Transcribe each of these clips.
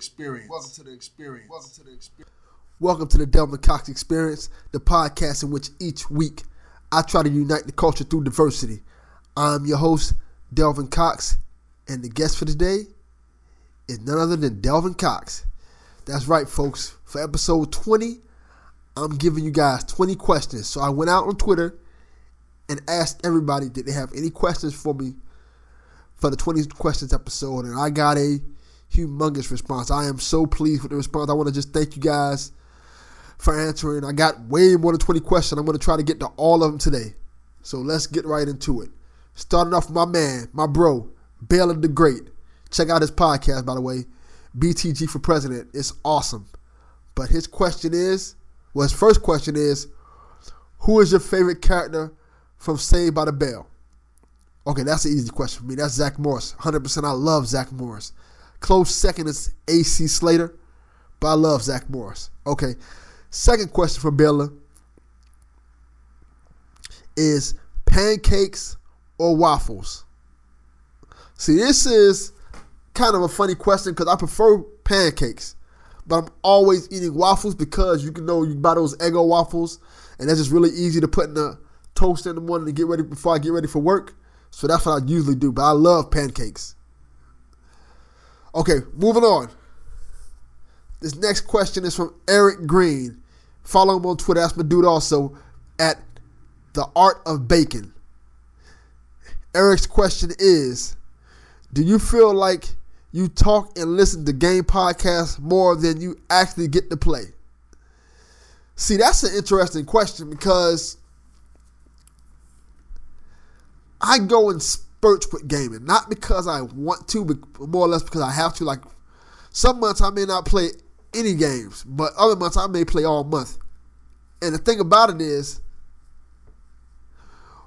Experience. Welcome to the experience. Welcome to the experience. Welcome to the Delvin Cox Experience, the podcast in which each week I try to unite the culture through diversity. I'm your host, Delvin Cox, and the guest for today is none other than Delvin Cox. That's right, folks. For episode 20, I'm giving you guys 20 questions. So I went out on Twitter and asked everybody did they have any questions for me for the 20 questions episode, and I got a humongous response. I am so pleased with the response. I want to just thank you guys for answering. I got way more than 20 questions. I'm going to try to get to all of them today. So let's get right into it. Starting off my man, my bro, Baylor the Great. Check out his podcast, by the way, BTG for President. It's awesome. But his question is, well, his first question is, who is your favorite character from Saved by the Bell? Okay, that's an easy question for me. That's Zach Morris. 100% I love Zach Morris. Close second is AC Slater, but I love Zach Morris. Okay. Second question for Baylor is pancakes or waffles? See, this is kind of a funny question because I prefer pancakes, but I'm always eating waffles because you can know you buy those Eggo waffles, and that's just really easy to put in the toast in the morning to get ready before I get ready for work. So that's what I usually do. But I love pancakes. Okay, moving on. This next question is from Eric Green. Follow him on Twitter. That's my dude also at the Art of Bacon. Eric's question is Do you feel like you talk and listen to game podcasts more than you actually get to play? See, that's an interesting question because I go in spurts with gaming, not because I want to, but more or less because I have to. Like some months I may not play any games, but other months I may play all month. And the thing about it is,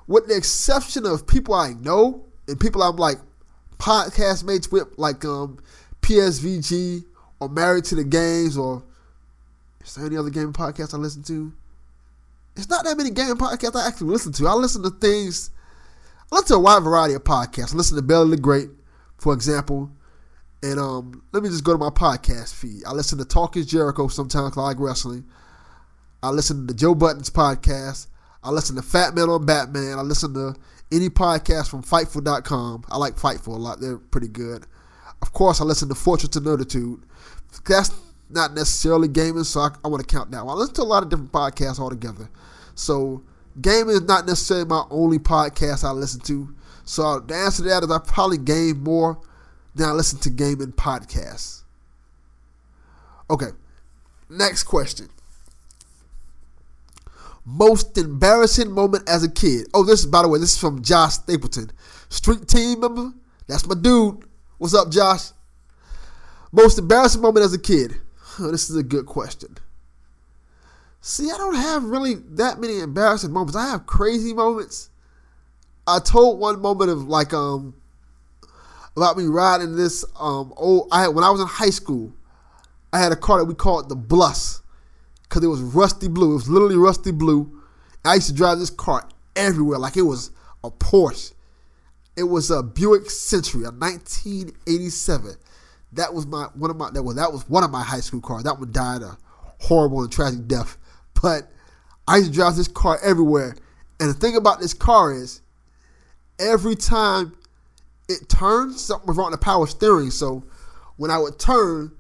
with the exception of people I know and people I'm like podcast mates with, like um, PSVG or Married to the Games, or is there any other gaming podcast I listen to? It's not that many gaming podcasts I actually listen to. I listen to things listen to a wide variety of podcasts. Listen to Baylor the Great, for example. And um, let me just go to my podcast feed. I listen to Talk is Jericho sometimes like wrestling. I listen to Joe Budden's podcast. I listen to Fat Man on Batman. I listen to any podcast from Fightful.com. I like Fightful a lot. They're pretty good. Of course, I listen to Fortress of Nerditude. That's not necessarily gaming, so I, I want to count that one. I listen to a lot of different podcasts altogether. So Gaming is not necessarily my only podcast I listen to. So the answer to that is I probably game more than I listen to gaming podcasts. Okay, next question. Most embarrassing moment as a kid. Oh, this is by the way, this is from Josh Stapleton, street team member. That's my dude. What's up, Josh? Most embarrassing moment as a kid. Oh, this is a good question. See, I don't have really that many embarrassing moments. I have crazy moments. I told one moment of like um about me riding this um old I had when I was in high school. I had a car that we called the Bluss because it was rusty blue. It was literally rusty blue. I used to drive this car everywhere like it was a Porsche. It was a Buick Century, a 1987. That was my one of my that was that was one of my high school cars. That one died a horrible and tragic death. But I used to drive this car everywhere. And the thing about this car is every time it turns, something was wrong with the power steering. So when I would turn,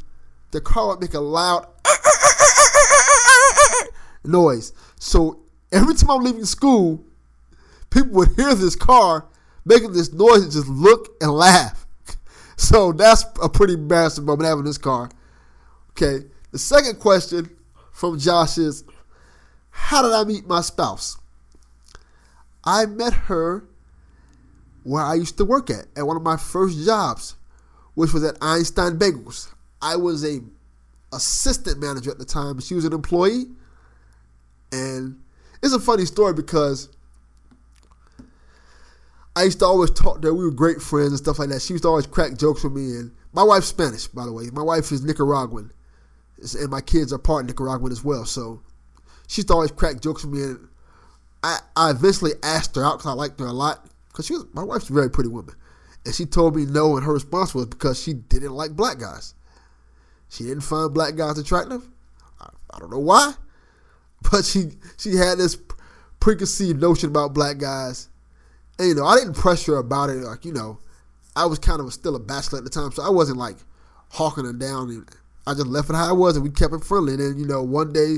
the car would make a loud noise. So every time I'm leaving school, people would hear this car making this noise and just look and laugh. So that's a pretty embarrassing moment having this car. Okay. The second question from Josh is How did I meet my spouse? I met her where I used to work at, at one of my first jobs, which was at Einstein Bagels. I was a assistant manager at the time. She was an employee. And it's a funny story because I used to always talk to her. We were great friends and stuff like that. She used to always crack jokes with me. And my wife's Spanish, by the way. My wife is Nicaraguan. And my kids are part Nicaraguan as well. So she used to always crack jokes with me. And I, I eventually asked her out because I liked her a lot. Because she was, my wife's a very pretty woman. And she told me no, and her response was because she didn't like black guys. She didn't find black guys attractive. I, I don't know why. But she she had this preconceived notion about black guys and, you know, I didn't pressure her about it. Like, you know, I was kind of still a bachelor at the time, so I wasn't like hawking her down. I just left it how it was, and we kept it friendly. And then, you know, one day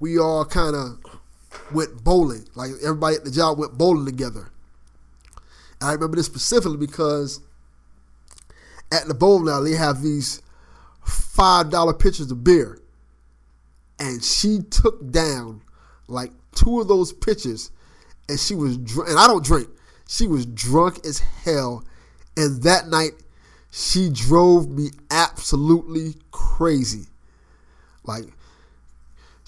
we all kind of went bowling. Like everybody at the job went bowling together. And I remember this specifically because at the bowling alley they have these five dollar pitchers of beer, and she took down like two of those pitchers and she was drunk. And I don't drink. She was drunk as hell. And that night, she drove me absolutely crazy. Like,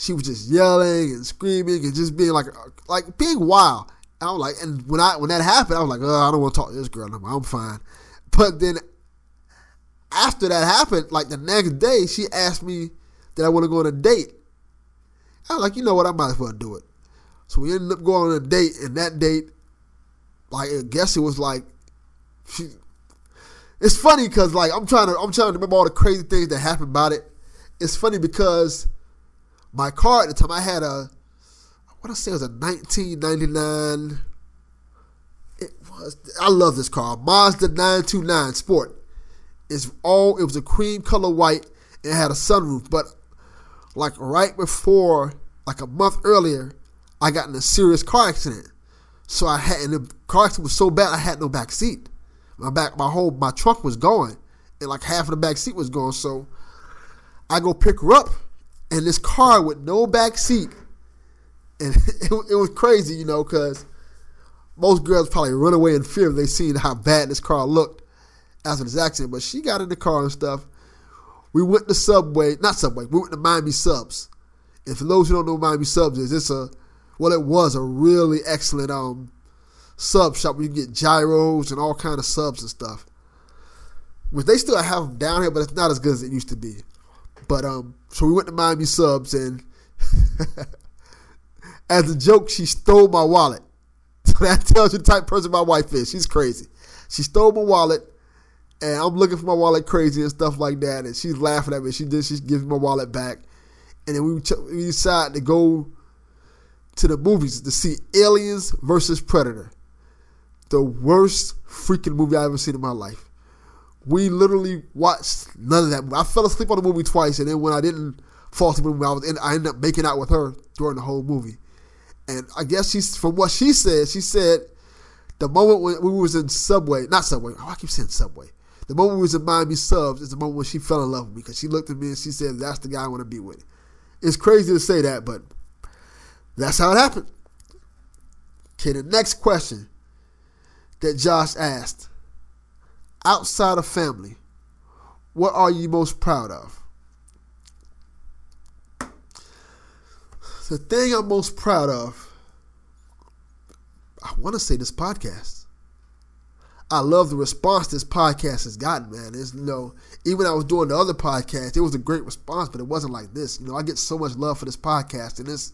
she was just yelling and screaming and just being like, like being wild. And I was like, and when I when that happened, I was like, oh, I don't want to talk to this girl no more. I'm fine. But then after that happened, like the next day, she asked me that I want to go on a date. I was like, you know what, I might as well do it. So we ended up going on a date, and that date, like I guess it was like, she. It's funny because like I'm trying to I'm trying to remember all the crazy things that happened about it. It's funny because my car at the time I had a what I say it was a 1999. It was I love this car Mazda 929 Sport. It's all it was a cream color white and it had a sunroof, but like right before like a month earlier I got in a serious car accident. So I had, and the car accident was so bad I had no back seat. My back, my whole, my trunk was going, and like half of the back seat was gone. So I go pick her up, and this car with no back seat, and it, it was crazy, you know, because most girls probably run away in fear if they seen how bad this car looked after this accident. But she got in the car and stuff. We went to Subway, not Subway. We went to Miami Subs. And for those who don't know Miami Subs is, it's a well, it was a really excellent um sub shop where you get gyros and all kind of subs and stuff. Which they still have them down here, but it's not as good as it used to be. But um, so we went to Miami Subs, and as a joke, she stole my wallet. So that tells you the type person my wife is. She's crazy. She stole my wallet, and I'm looking for my wallet crazy and stuff like that. And she's laughing at me. She did. She gives my wallet back, and then we we decided to go to the movies to see Aliens versus Predator. The worst freaking movie I've ever seen in my life. We literally watched none of that. I fell asleep on the movie twice, and then when I didn't fall asleep on the movie, I was in, I ended up making out with her during the whole movie. And I guess she's from what she said. She said the moment when we was in Subway, not Subway. Oh, I keep saying Subway. The moment we was in Miami Subs is the moment when she fell in love with me because she looked at me and she said, "That's the guy I want to be with." It's crazy to say that, but That's how it happened. Okay, the next question that Josh asked outside of family, what are you most proud of? The thing I'm most proud of, I want to say this podcast. I love the response this podcast has gotten, man. It's you know, even I was doing the other podcast, it was a great response, but it wasn't like this. You know, I get so much love for this podcast, and it's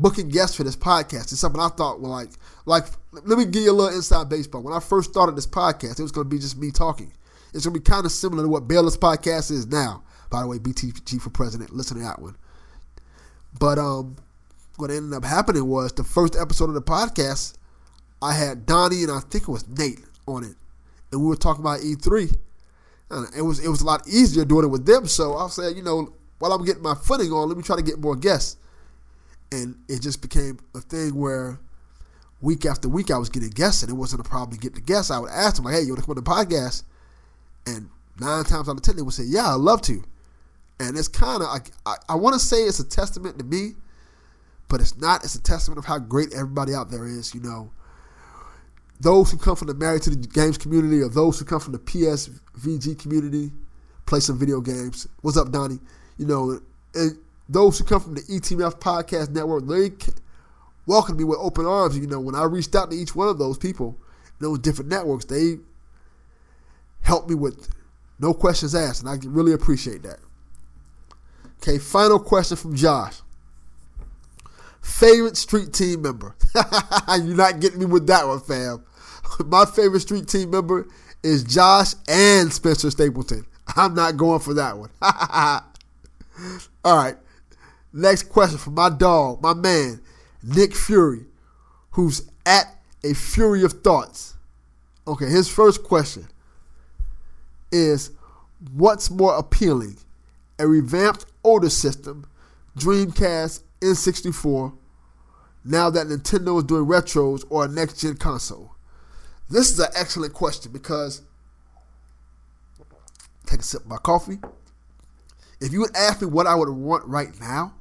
booking guests for this podcast is something I thought well like like let me give you a little inside baseball. When I first started this podcast, it was gonna be just me talking. It's gonna be kind of similar to what Baylor's podcast is now. By the way, BTG for president, listen to that one. But um what ended up happening was the first episode of the podcast, I had Donnie and I think it was Nate on it. And we were talking about E3. And it was it was a lot easier doing it with them. So I said, you know, while I'm getting my footing on, let me try to get more guests and it just became a thing where week after week I was getting guests, and it wasn't a problem to get the guests. I would ask them like, "Hey, you want to come on the podcast?" And nine times out of ten, they would say, "Yeah, I'd love to." And it's kind of like I, I want to say it's a testament to me, but it's not. It's a testament of how great everybody out there is. You know, those who come from the Married to the Games community, or those who come from the PSVG community, play some video games. What's up, Donnie? You know, and those who come from the ETMF Podcast Network, they welcomed me with open arms. You know, when I reached out to each one of those people, those different networks, they helped me with no questions asked, and I really appreciate that. Okay, final question from Josh. Favorite street team member? You're not getting me with that one, fam. My favorite street team member is Josh and Spencer Stapleton. I'm not going for that one. All right. Next question from my dog, my man, Nick Fury, who's at a fury of thoughts. Okay, his first question is what's more appealing? A revamped older system, Dreamcast, N64, now that Nintendo is doing retros, or a next gen console? This is an excellent question because take a sip of my coffee. If you would ask me what I would want right now,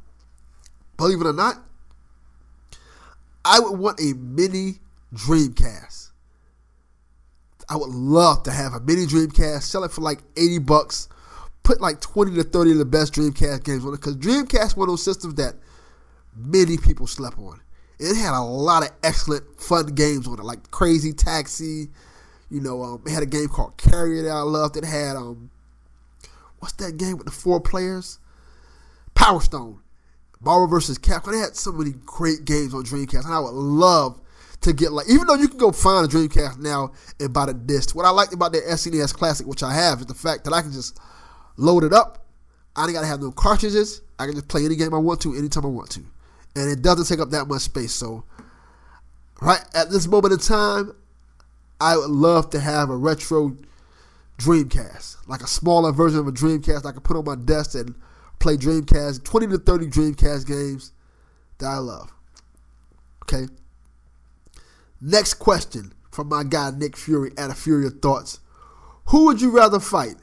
believe it or not, I would want a mini Dreamcast. I would love to have a mini Dreamcast, sell it for like 80 bucks, put like 20 to 30 of the best Dreamcast games on it, because Dreamcast was one of those systems that many people slept on. It had a lot of excellent, fun games on it, like Crazy Taxi. You know, um, it had a game called Carrier that I loved. It had um, what's that game with the four players? Power Stone. Marvel vs. Capcom. They had so many great games on Dreamcast, and I would love to get like, even though you can go find a Dreamcast now and buy the disc. What I liked about the SNES Classic, which I have, is the fact that I can just load it up. I ain't gotta have no cartridges. I can just play any game I want to, anytime I want to, and it doesn't take up that much space. So, right at this moment in time, I would love to have a retro Dreamcast, like a smaller version of a Dreamcast I could put on my desk and play Dreamcast, 20 to 30 Dreamcast games that I love. Okay. Next question from my guy Nick Fury at a Fury of Thoughts. Who would you rather fight,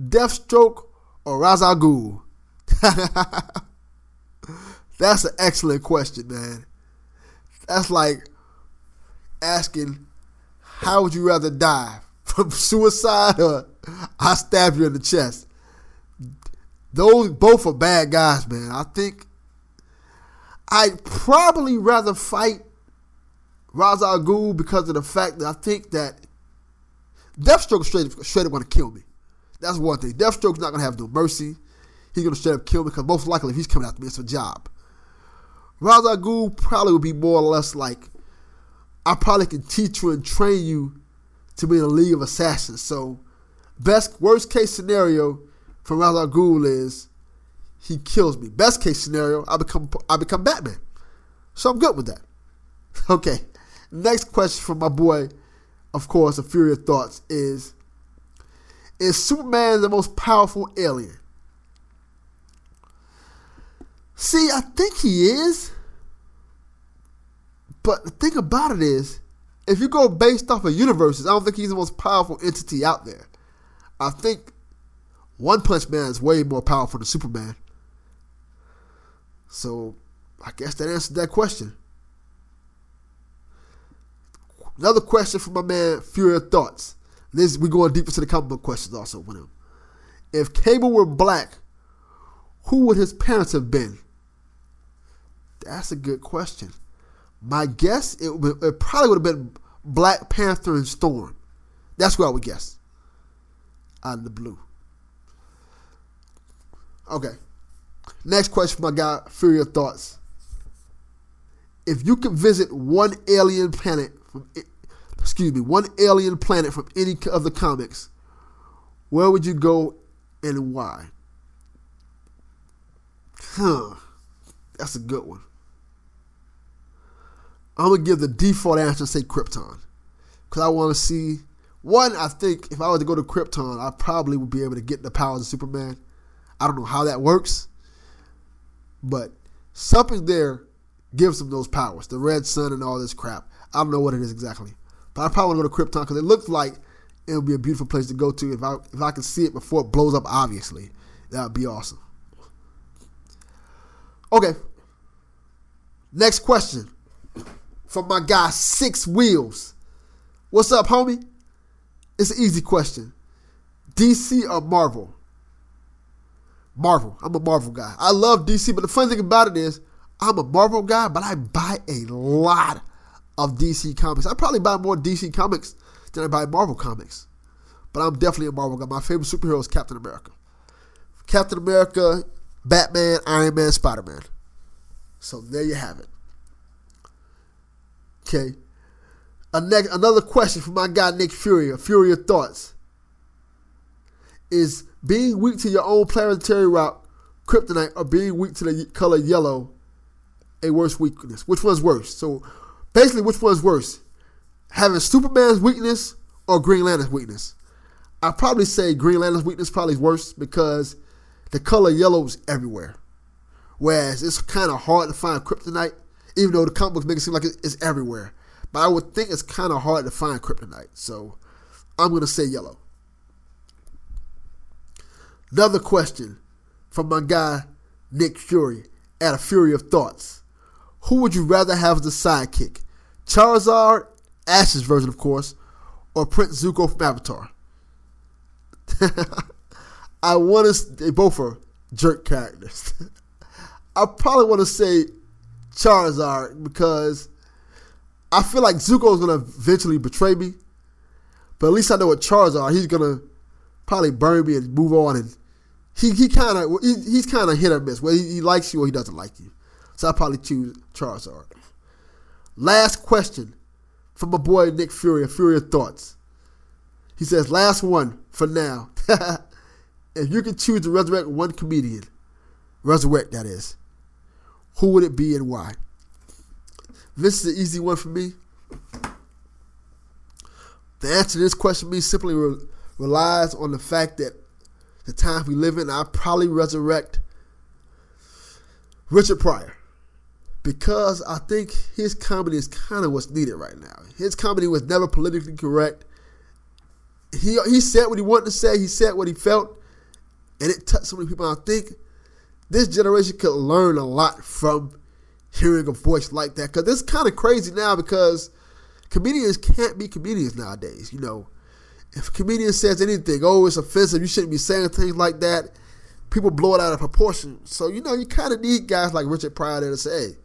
Deathstroke or Ghul? That's an excellent question, man. That's like asking, how would you rather die? From suicide or I stab you in the chest? Those both are bad guys, man. I think I'd probably rather fight Ra's Ghul because of the fact that I think that Deathstroke straight straight up gonna kill me. That's one thing. Deathstroke's not gonna have no mercy. He's gonna straight up kill me because most likely if he's coming after me, it's a job. Ra's Ghul probably would be more or less like I probably can teach you and train you to be in a league of assassins. So best worst case scenario, from al Ghul is he kills me. Best case scenario, I become I become Batman. So I'm good with that. Okay. Next question from my boy, of course, a Fury of Thoughts is Is Superman the most powerful alien? See, I think he is. But the thing about it is, if you go based off of universes, I don't think he's the most powerful entity out there. I think one Punch Man is way more powerful than Superman. So I guess that answered that question. Another question from my man Fury of Thoughts. This we going deep into the comic book questions also with him. If Cable were black, who would his parents have been? That's a good question. My guess it, would, it probably would have been Black Panther and Storm. That's what I would guess. Out of the blue. Okay. Next question my guy, Fury of Thoughts. If you could visit one alien planet from excuse me, one alien planet from any of the comics, where would you go and why? Huh. That's a good one. I'm gonna give the default answer and say Krypton, because I want to see. One, I think if I were to go to Krypton, I probably would be able to get the powers of Superman. I don't know how that works, but something there gives him those powers. The red sun and all this crap. I don't know what it is exactly, but I probably want to go to Krypton because it looks like it would be a beautiful place to go to if I if I can see it before it blows up. Obviously, that would be awesome. Okay. Next question from my guy Six Wheels. What's up, homie? It's an easy question. DC or Marvel? Marvel. I'm a Marvel guy. I love DC, but the funny thing about it is I'm a Marvel guy, but I buy a lot of DC comics. I probably buy more DC comics than I buy Marvel comics. But I'm definitely a Marvel guy. My favorite superhero is Captain America. Captain America, Batman, Iron Man, Spider Man. So there you have it. Okay. Ne- another question from my guy Nick Fury, Fury of Thoughts. Is being weak to your own planetary route, kryptonite, or being weak to the color yellow a worse weakness? Which one's worse? So basically, which one's worse? Having Superman's weakness or Green Lantern's weakness? I'd probably say Green Lantern's weakness probably is worse because the color yellow is everywhere. Whereas it's kind of hard to find kryptonite, even though the comic books make it seem like it's everywhere. But I would think it's kind of hard to find kryptonite. So I'm going to say yellow. Another question from my guy, Nick Fury, at a Fury of Thoughts. Who would you rather have as a sidekick? Charizard, Ash's version, of course, or Prince Zuko from Avatar? I want to. Both are jerk characters. I probably want to say Charizard because I feel like Zuko is gonna eventually betray me. But at least I know what Charizard, he's gonna probably burn me and move on. And he he kind of he, he's kind of hit or miss. Where he, he likes you or he doesn't like you. So I probably choose Charizard. Last question from my boy Nick Fury, Fury Thoughts. He says, last one for now. if you could choose to resurrect one comedian, resurrect that is, who would it be and why? This is an easy one for me. The answer to this question me simply re- relies on the fact that the time we live in, I probably resurrect Richard Pryor because I think his comedy is kind of what's needed right now. His comedy was never politically correct he he said what he wanted to say. He said what he felt, and it touched so many people. I think this generation could learn a lot from hearing a voice like that because it's kind of crazy now because comedians can't be comedians nowadays. You know, if a comedian says anything, oh, it's offensive, you shouldn't be saying things like that. People blow it out of proportion. So you know, you kind of need guys like Richard Pryor there to say, hey,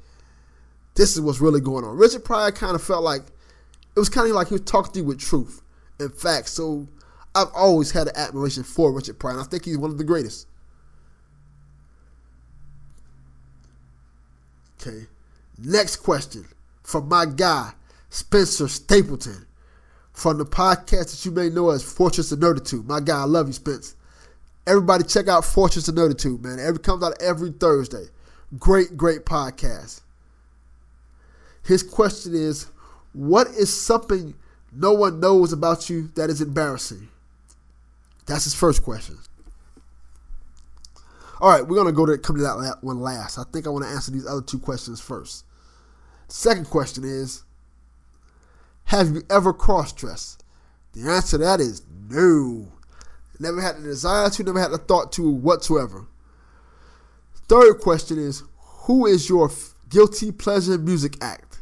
"This is what's really going on." Richard Pryor kind of felt like it was kind of like he was talking to you with truth in fact. So I've always had an admiration for Richard Pryor. And I think he's one of the greatest. Okay. Next question from my guy, Spencer Stapleton, from the podcast that you may know as Fortress of Nerditude. My guy, I love you, Spence. Everybody check out Fortress of Nerditude, man. It comes out every Thursday. Great, great podcast. His question is, what is something no one knows about you that is embarrassing? That's his first question. All right, we're gonna go to come to that one last. I think I want to answer these other two questions first. second question is: Have you ever cross-dressed? The answer to that is no. Never had the desire to, never had the thought to whatsoever. Third question is: Who is your guilty pleasure music act?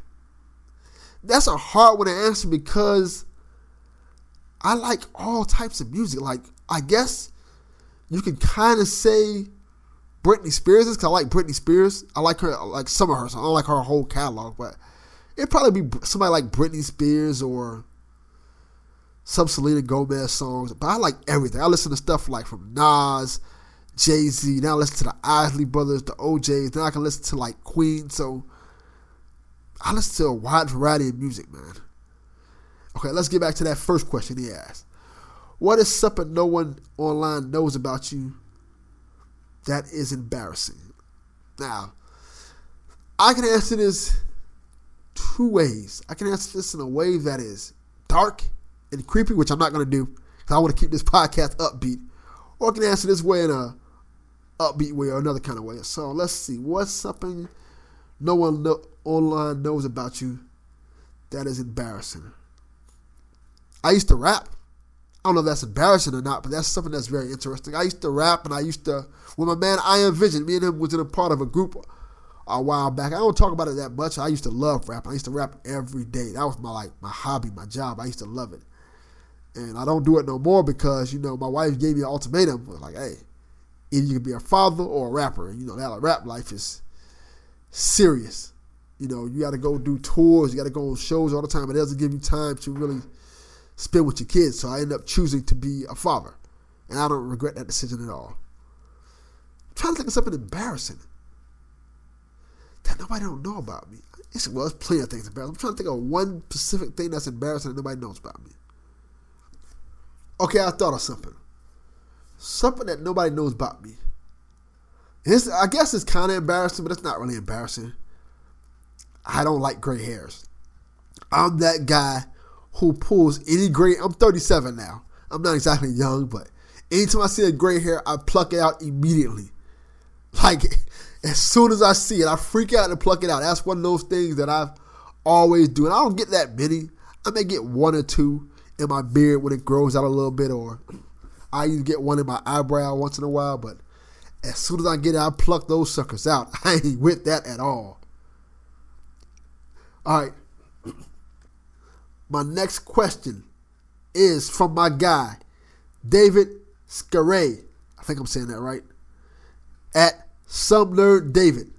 That's a hard one to answer because I like all types of music. Like, I guess you can kind of say Britney Spears is because I like Britney Spears. I like her, like some of her songs. I don't like her whole catalog, but it'd probably be somebody like Britney Spears or some Selena Gomez songs. But I like everything. I listen to stuff like from Nas, Jay Z. Now I listen to the Isley Brothers, the O'Jays. Then I can listen to like Queen. So I listen to a wide variety of music, man. Okay, let's get back to that first question he asked. What is something no one online knows about you that is embarrassing? Now, I can answer this two ways. I can answer this in a way that is dark and creepy, which I'm not going to do because I want to keep this podcast upbeat. Or I can answer this way in a upbeat way or another kind of way. So let's see. What's something no one know, online knows about you that is embarrassing? I used to rap. I don't know if that's embarrassing or not, but that's something that's very interesting. I used to rap and I used to, with my man Iron Vision, me and him was in a part of a group a while back. I don't talk about it that much. I used to love rap. I used to rap every day. That was my like my hobby, my job. I used to love it. And I don't do it no more because, you know, my wife gave me an ultimatum. Like, hey, either you can be a father or a rapper. And, you know, that rap life is serious. You know, you got to go do tours. You got to go on shows all the time. It doesn't give you time to really spend with your kids. So I end up choosing to be a father. And I don't regret that decision at all. I'm trying to think of something embarrassing that nobody don't know about me. It's, well, there's plenty of things embarrassing. I'm trying to think of one specific thing that's embarrassing that nobody knows about me. Okay, I thought of something. Something that nobody knows about me. It's, I guess it's kind of embarrassing, but it's not really embarrassing. I don't like gray hairs. I'm that guy who pulls any gray. I'm 37 now. I'm not exactly young, but anytime I see a gray hair, I pluck it out immediately. Like as soon as I see it, I freak out and pluck it out. That's one of those things that I've always do, and I don't get that many. I may get one or two in my beard when it grows out a little bit, or I even get one in my eyebrow once in a while. But as soon as I get it, I pluck those suckers out. I ain't with that at all. All right. My next question is from my guy, David Scaray. I think I'm saying that right. At Sumner David.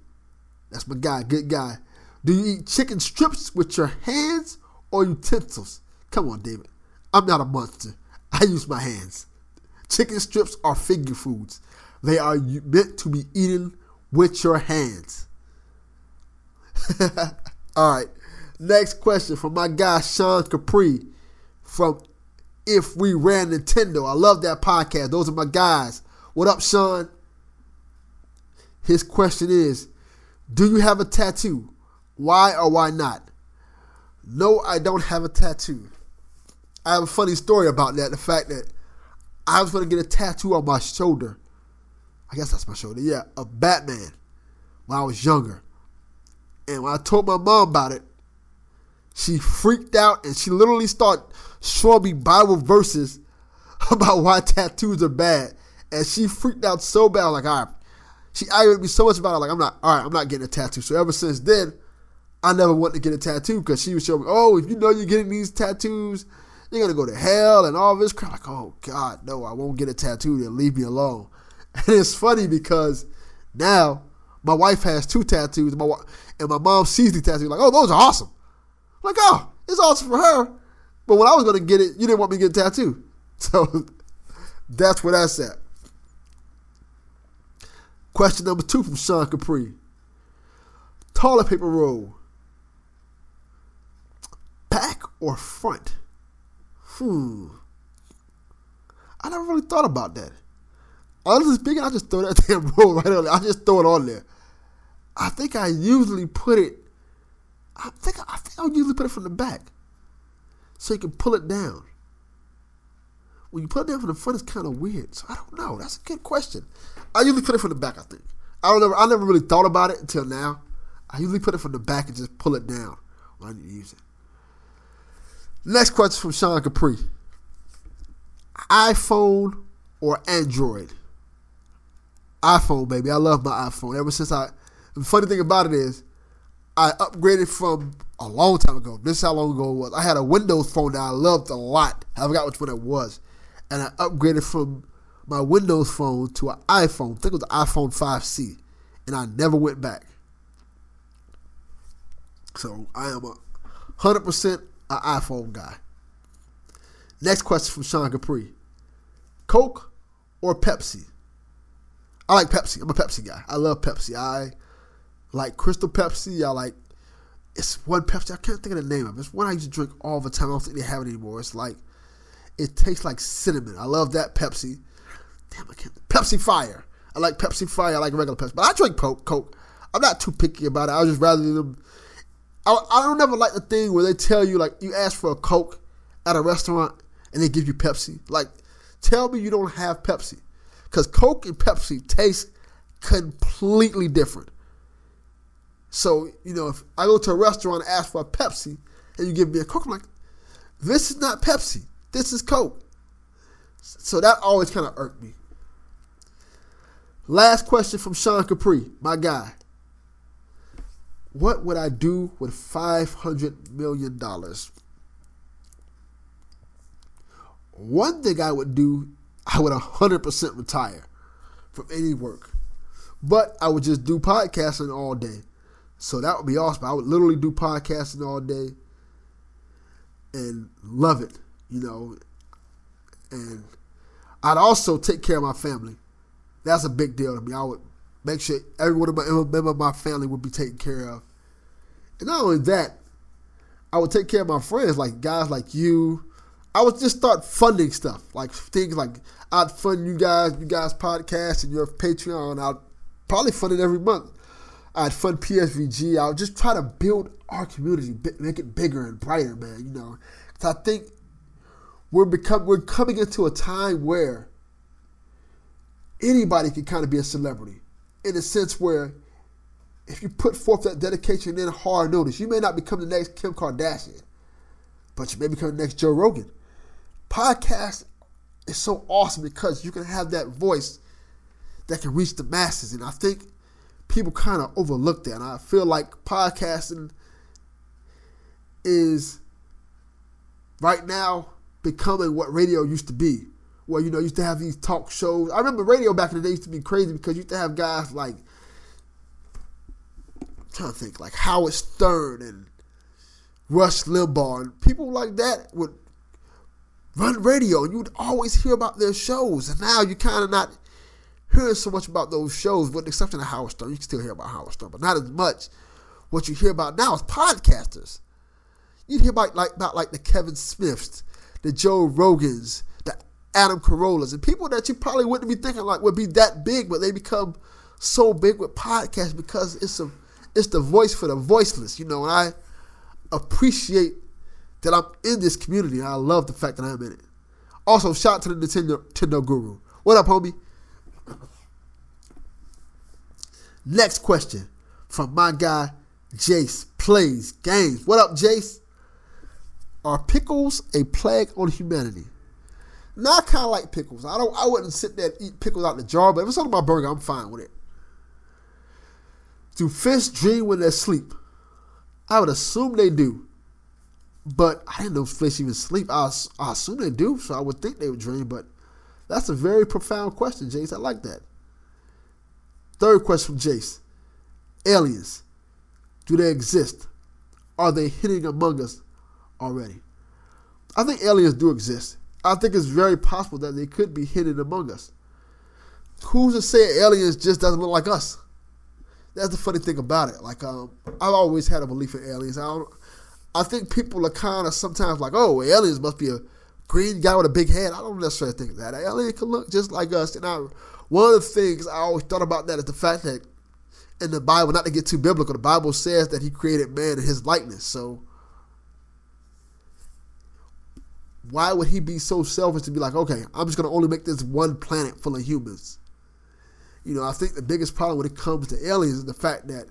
That's my guy, good guy. Do you eat chicken strips with your hands or utensils? Come on, David. I'm not a monster. I use my hands. Chicken strips are finger foods. They are meant to be eaten with your hands. All right. Next question from my guy Sean Capri from If We Ran Nintendo. I love that podcast. Those are my guys. What up, Sean? His question is Do you have a tattoo? Why or why not? No, I don't have a tattoo. I have a funny story about that. The fact that I was going to get a tattoo on my shoulder. I guess that's my shoulder. Yeah, a Batman when I was younger. And when I told my mom about it, she freaked out and she literally started showing me Bible verses about why tattoos are bad. And she freaked out so bad. like, all right. She aggravated me so much about it. Like, I'm not, all right, I'm not getting a tattoo. So ever since then, I never wanted to get a tattoo because she was showing me, oh, if you know you're getting these tattoos, you're to go to hell and all this crap. Like, oh, God, no, I won't get a tattoo. Then leave me alone. And it's funny because now my wife has two tattoos. My and my mom sees the tattoo like, oh, those are awesome. I'm like, oh, it's awesome for her. But when I was going to get it, you didn't want me to get a tattoo. So that's where that's at. Question number two from Sean Capri. Toilet paper roll. Back or front? Hmm. I never really thought about that. Honestly speaking, I just throw that damn roll right on there. I just throw it on there. I think I usually put it. I think I think I usually put it from the back, so you can pull it down. When you put it down from the front, it's kind of weird. So I don't know. That's a good question. I usually put it from the back. I think. I don't ever. I never really thought about it until now. I usually put it from the back and just pull it down when I need to use it. Next question from Sean Capri. iPhone or Android? iPhone, baby. I love my iPhone. Ever since I, the funny thing about it is, I upgraded from a long time ago. This is how long ago it was. I had a Windows phone that I loved a lot. I forgot which one it was. And I upgraded from my Windows phone to an iPhone. I think it was the iPhone 5C. And I never went back. So I am a 100% an iPhone guy. Next question from Sean Capri Coke or Pepsi? I like Pepsi. I'm a Pepsi guy. I love Pepsi. I like Crystal Pepsi. I like it's one Pepsi. I can't think of the name of it. It's one I used to drink all the time. I don't think they have it anymore. It's like it tastes like cinnamon. I love that Pepsi. Damn, I can't. Pepsi Fire. I like Pepsi Fire. I like regular Pepsi, but I drink Coke. Coke. I'm not too picky about it. I just rather them. I, I don't ever like the thing where they tell you like you ask for a Coke at a restaurant and they give you Pepsi. Like, tell me you don't have Pepsi, because Coke and Pepsi taste completely different. So, you know, if I go to a restaurant and ask for a Pepsi and you give me a Coke, I'm like, this is not Pepsi. This is Coke. So that always kind of irked me. Last question from Sean Capri, my guy. What would I do with $500 million? One thing I would do, I would 100% retire from any work. But I would just do podcasting all day. So that would be awesome. I would literally do podcasting all day and love it, you know. And I'd also take care of my family. That's a big deal to me. I would make sure every one of my member of my family would be taken care of. And not only that, I would take care of my friends, like guys like you. I would just start funding stuff, like things like I'd fund you guys, you guys podcast and your Patreon. I'd probably fund it every month. I'd fund PSVG. I would just try to build our community, make it bigger and brighter, man. You know, because I think we're become we're coming into a time where anybody can kind of be a celebrity, in a sense where if you put forth that dedication and hard notice, you may not become the next Kim Kardashian, but you may become the next Joe Rogan. Podcast is so awesome because you can have that voice that can reach the masses, and I think people kind of overlook that. And I feel like podcasting is right now becoming what radio used to be. Where you know used to have these talk shows. I remember radio back in the day used to be crazy because you used to have guys like I'm trying to think like Howard Stern and Rush Limbaugh and people like that would run radio and you would always hear about their shows. And now you're kind of not hearing so much about those shows, with the exception of Howard Stern. You can still hear about Howard Stern, but not as much. What you hear about now is podcasters. You'd hear about like about like the Kevin Smiths, the Joe Rogans, the Adam Carollas, and people that you probably wouldn't be thinking like would be that big, but they become so big with podcasts because it's a it's the voice for the voiceless, you know. And I appreciate that I'm in this community. I love the fact that I'm in it. Also, shout out to the Nintendo, Nintendo Guru. What up, homie? Next question from my guy Jace Plays Games. What up, Jace? Are pickles a plague on humanity? Now I kind of like pickles. I don't. I wouldn't sit there and eat pickles out the jar, but if it's on my burger, I'm fine with it. Do fish dream when they sleep? I would assume they do, but I didn't know fish even sleep. I, I assume they do, so I would think they would dream. But that's a very profound question, Jace. I like that. Third question from Jace Aliens. Do they exist? Are they hidden among us already? I think aliens do exist. I think it's very possible that they could be hidden among us. Who's to say aliens just doesn't look like us? That's the funny thing about it. Like, um, I've always had a belief in aliens. I. I think people are kind of sometimes like, oh, aliens must be a green guy with a big head. I don't necessarily think that. An alien can look just like us. And I one of the things I always thought about that is the fact that in the Bible, not to get too biblical, the Bible says that He created man in His likeness. So why would He be so selfish to be like, okay, I'm just going to only make this one planet full of humans? You know, I think the biggest problem when it comes to aliens is the fact that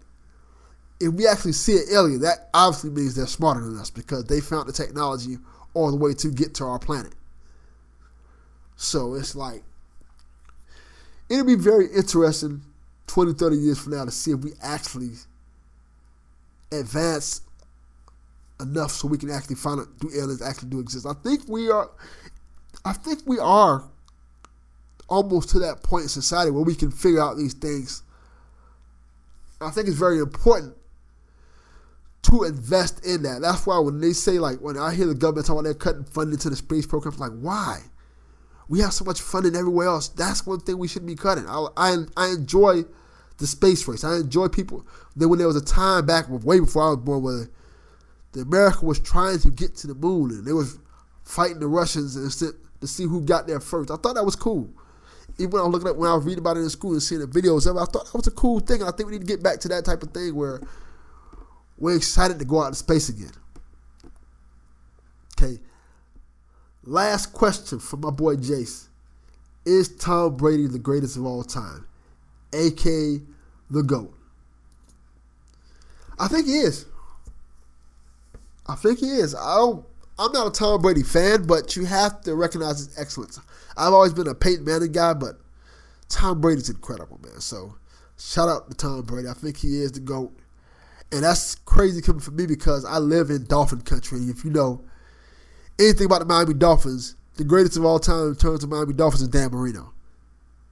if we actually see an alien, that obviously means they're smarter than us because they found the technology or the way to get to our planet. So it's like it'll be very interesting 20, 30 years from now to see if we actually advanced enough so we can actually find out do aliens actually do exist. I think we are. I think we are almost to that point in society where we can figure out these things. I think it's very important to invest in that. That's why when they say like when I hear the government talking about they're cutting funding to the space program, like why? We have so much funding everywhere else. That's one thing we should be cutting. I, I, I enjoy the space race. I enjoy people. Then when there was a time back way before I was born where the America was trying to get to the moon and they was fighting the Russians and to see who got there first. I thought that was cool. Even when I was looking at when I was reading about it in school and seeing the videos of it, I thought that was a cool thing. And I think we need to get back to that type of thing where we're excited to go out in space again. Okay. Last question from my boy Jace. Is Tom Brady the greatest of all time? aka the GOAT. I think he is. I think he is. I don't I'm not a Tom Brady fan, but you have to recognize his excellence. I've always been a Peyton Manning guy, but Tom Brady's incredible, man. So shout out to Tom Brady. I think he is the GOAT. And that's crazy coming from me because I live in Dolphin country. If you know anything about the Miami Dolphins, the greatest of all time in terms of Miami Dolphins is Dan Marino.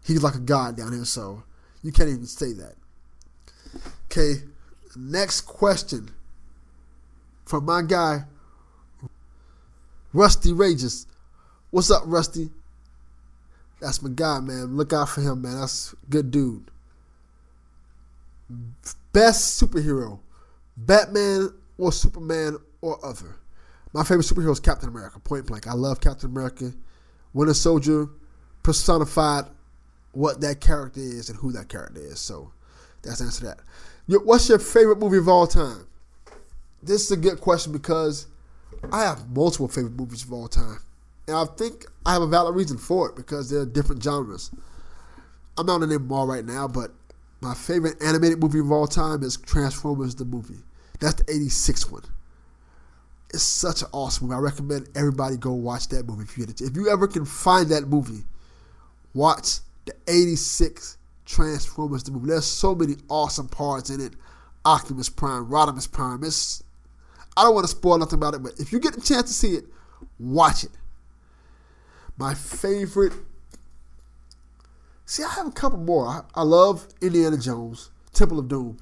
He's like a god down here, so you can't even say that. Okay, next question from my guy, Rusty Rages. What's up, Rusty? That's my guy, man. Look out for him, man. That's a good dude. Best superhero Batman or Superman or other. My favorite superhero is Captain America, point blank. I love Captain America. Winter Soldier personified what that character is and who that character is. So that's the answer to that. What's your favorite movie of all time? This is a good question because I have multiple favorite movies of all time. And I think I have a valid reason for it because they're different genres. I'm not going to name them all right now, but my favorite animated movie of all time is Transformers the movie. That's the 86 one. It's such an awesome movie. I recommend everybody go watch that movie if you get it. If you ever can find that movie, watch the 86 Transformers the movie. There's so many awesome parts in it. Optimus Prime, Rodimus Prime. It's I don't want to spoil nothing about it, but if you get a chance to see it, watch it. My favorite See, I have a couple more. I, I love Indiana Jones, Temple of Doom.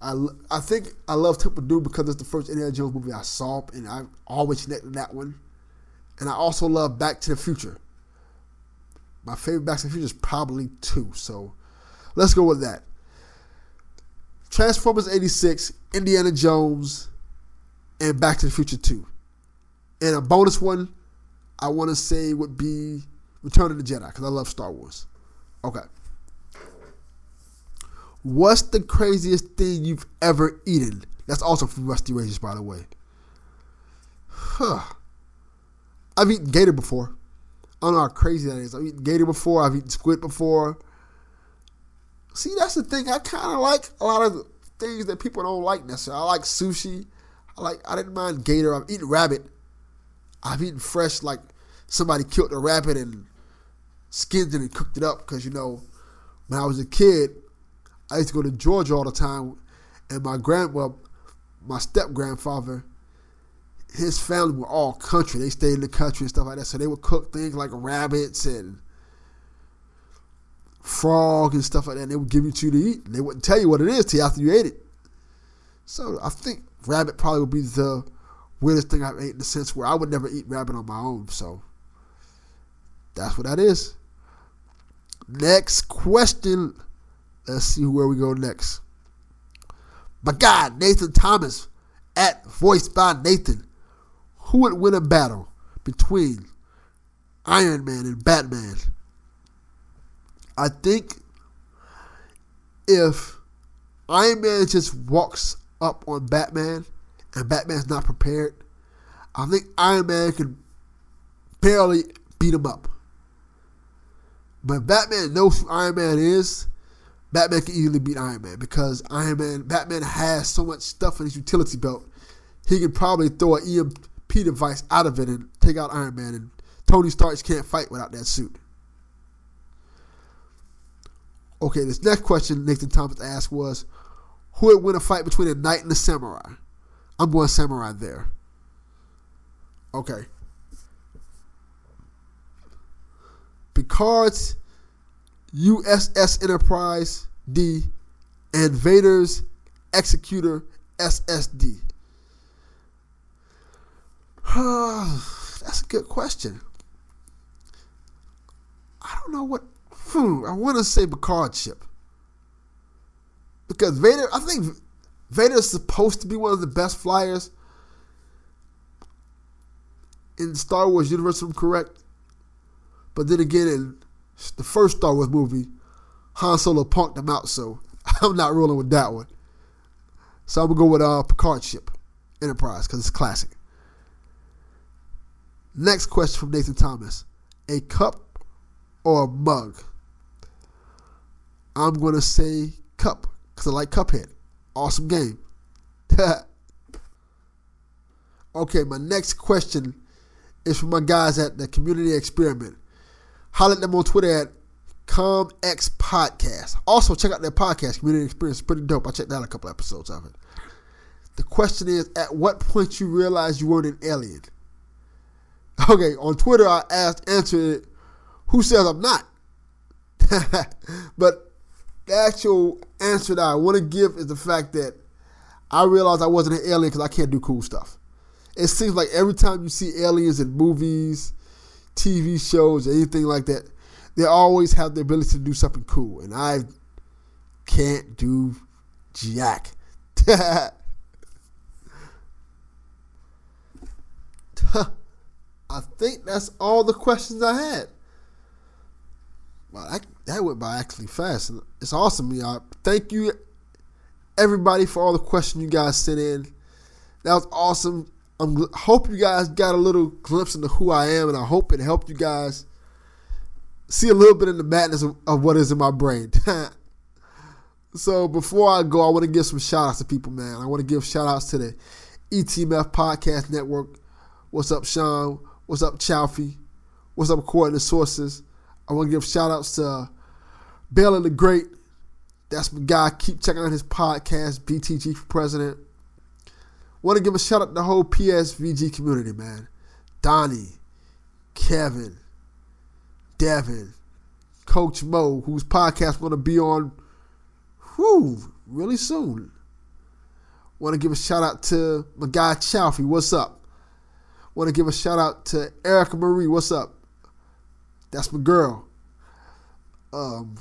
I, I think I love Temple of Doom because it's the first Indiana Jones movie I saw, and I always connected that one. And I also love Back to the Future. My favorite Back to the Future is probably two, so let's go with that. Transformers 86, Indiana Jones, and Back to the Future 2. And a bonus one, I want to say would be Return of the Jedi because I love Star Wars. Okay. What's the craziest thing you've ever eaten? That's also from Rusty Rages, by the way. Huh. I've eaten gator before. I don't know how crazy that is. I've eaten gator before. I've eaten squid before. See, that's the thing. I kind of like a lot of things that people don't like necessarily. I like sushi. Like. I didn't mind gator. I've eaten rabbit. I've eaten fresh like somebody killed a rabbit and skinned it and cooked it up because you know when I was a kid, I used to go to Georgia all the time, and my grand well, my step grandfather, his family were all country. They stayed in the country and stuff like that, so they would cook things like rabbits and frog and stuff like that. And they would give you to you to eat. And they wouldn't tell you what it is till after you ate it. So I think rabbit probably would be the weirdest thing I've ate in the sense where I would never eat rabbit on my own. So that's what that is. Next question. Let's see where we go next. My God, Nathan Thomas at voiced by Nathan. Who would win a battle between Iron Man and Batman? I think if Iron Man just walks up on Batman and Batman's not prepared, I think Iron Man can barely beat him up. But Batman knows who Iron Man is. Batman can easily beat Iron Man because Iron Man, Batman has so much stuff in his utility belt. He can probably throw an EMP device out of it and take out Iron Man. And Tony Stark can't fight without that suit. Okay, this next question Nathan Thomas asked was, Who would win a fight between a knight and a samurai? I'm going samurai there. Okay. Picard's USS Enterprise D and Vader's Executor SSD. That's a good question. I don't know what. Hmm, I want to say Picard ship because Vader. I think Vader is supposed to be one of the best flyers in Star Wars universe. I'm correct, but then again, in the first Star Wars movie, Han Solo punked him out, so I'm not rolling with that one. So I'm gonna go with uh, Picard ship Enterprise because it's classic. Next question from Nathan Thomas: A cup or a mug? I'm gonna say cup because I like Cuphead. Awesome game. okay, my next question is from my guys at the Community Experiment. Holler at them on Twitter at ComX Podcast. Also, check out their podcast, Community Experience. Pretty dope. I checked out a couple episodes of it. The question is, at what point you realized you weren't an alien? Okay, on Twitter I asked, answered who says I'm not? but the actual answer that I want to give is the fact that I realized I wasn't an alien because I can't do cool stuff. It seems like every time you see aliens in movies, TV shows, anything like that, they always have the ability to do something cool, and I can't do jack. I think that's all the questions I had. Wow, that, that went by actually fast. It's awesome, y'all. Thank you, everybody, for all the questions you guys sent in. That was awesome. I hope you guys got a little glimpse into who I am, and I hope it helped you guys see a little bit of the madness of, of what is in my brain. so before I go, I want to give some shout outs to people, man. I want to give shout outs to the ETMF Podcast Network. What's up, Sean? What's up, Chalfie? What's up, according to sources? I want to give shout outs to Baylor the Great. That's my guy. Keep checking out his podcast, BTG for President. Want to give a shout out to the whole PSVG community, man. Donnie, Kevin, Devin, Coach Mo, whose podcast going to be on whew, really soon. Want to give a shout out to my guy Chalfie. What's up? Want to give a shout out to Erica Marie. What's up? That's my girl. Um,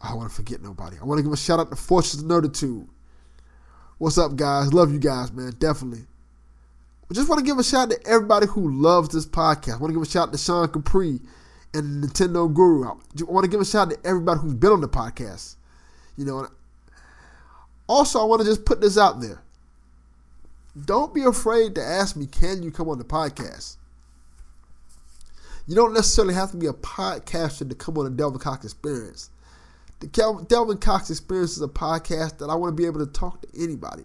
I don't want to forget nobody. I want to give a shout out to Fortress Nerditude. What's up, guys? Love you guys, man. Definitely. I just want to give a shout out to everybody who loves this podcast. I want to give a shout out to Sean Capri and Nintendo Guru. I want to give a shout out to everybody who's been on the podcast. You know, also I want to just put this out there don't be afraid to ask me, can you come on the podcast? You don't necessarily have to be a podcaster to come on the Delvin Cox Experience. The Delvin Cox Experience is a podcast that I want to be able to talk to anybody.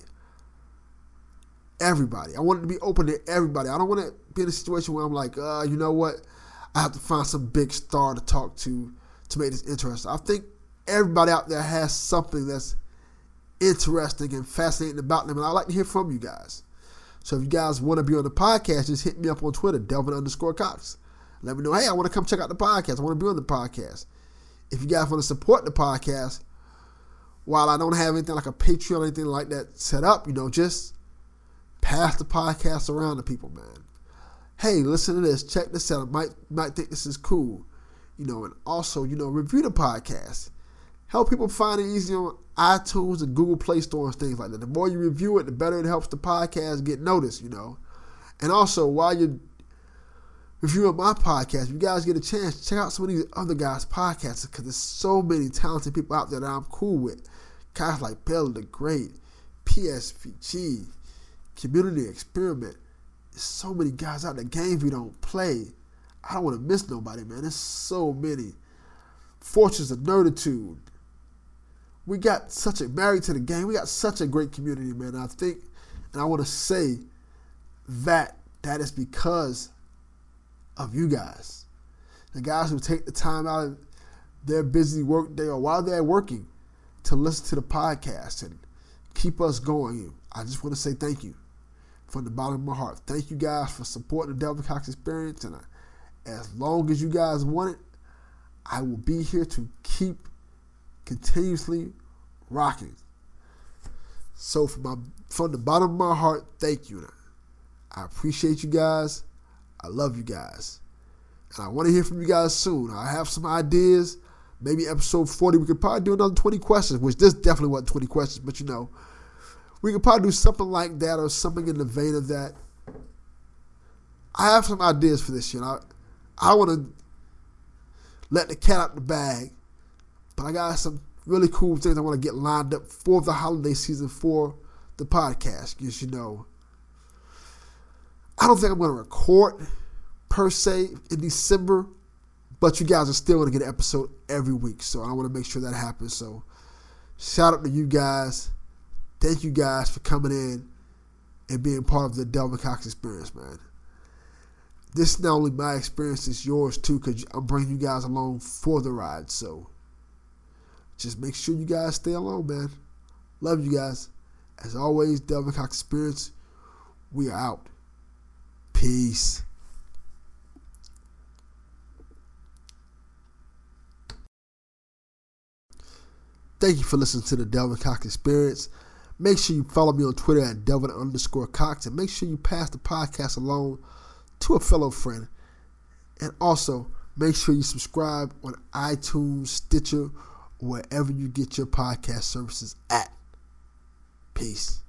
Everybody. I want it to be open to everybody. I don't want to be in a situation where I'm like, uh, you know what? I have to find some big star to talk to to make this interesting. I think everybody out there has something that's interesting and fascinating about them. And I'd like to hear from you guys. So if you guys want to be on the podcast, just hit me up on Twitter, Delvin underscore Cox. Let me know, hey, I want to come check out the podcast. I want to be on the podcast. If you guys want to support the podcast, while I don't have anything like a Patreon or anything like that set up, you know, just pass the podcast around to people, man. Hey, listen to this. Check this out. Might might think this is cool. You know, and also, you know, review the podcast help people find it easy on iTunes and Google Play Store and things like that. The more you review it, the better it helps the podcast get noticed, you know. And also, while you're reviewing my podcast, if you guys get a chance, check out some of these other guys' podcasts because there's so many talented people out there that I'm cool with. Guys like Bella the Great, PSVG, Community Experiment. There's so many guys out there, games we don't play. I don't want to miss nobody, man. There's so many. Fortunes of Nerditude, we got such a married to the game. We got such a great community, man. I think, and I want to say that that is because of you guys, the guys who take the time out of their busy work day or while they're working to listen to the podcast and keep us going. I just want to say thank you from the bottom of my heart. Thank you guys for supporting the Delvin Cox experience. And uh, as long as you guys want it, I will be here to keep continuously rocking. So from my from the bottom of my heart, thank you. I appreciate you guys. I love you guys. And I want to hear from you guys soon. I have some ideas. Maybe episode 40, we could probably do another 20 questions, which this definitely wasn't 20 questions, but you know, we could probably do something like that or something in the vein of that. I have some ideas for this year. I, I want to let the cat out the bag, but I got some really cool things I want to get lined up for the holiday season for the podcast. Because, you know, I don't think I'm going to record per se in December, but you guys are still going to get an episode every week. So I want to make sure that happens. So shout out to you guys thank you guys for coming in and being part of the Delvin Cox experience, man. This is not only my experience, it's yours too, because I'm bringing you guys along for the ride. So just make sure you guys stay along, man. Love you guys. As always, Delvin Cox Experience, we are out. Peace. Thank you for listening to the Delvin Cox Experience. Make sure you follow me on Twitter at Delvin underscore Cox and make sure you pass the podcast along to a fellow friend. And also, make sure you subscribe on iTunes, Stitcher, wherever you get your podcast services at. Peace.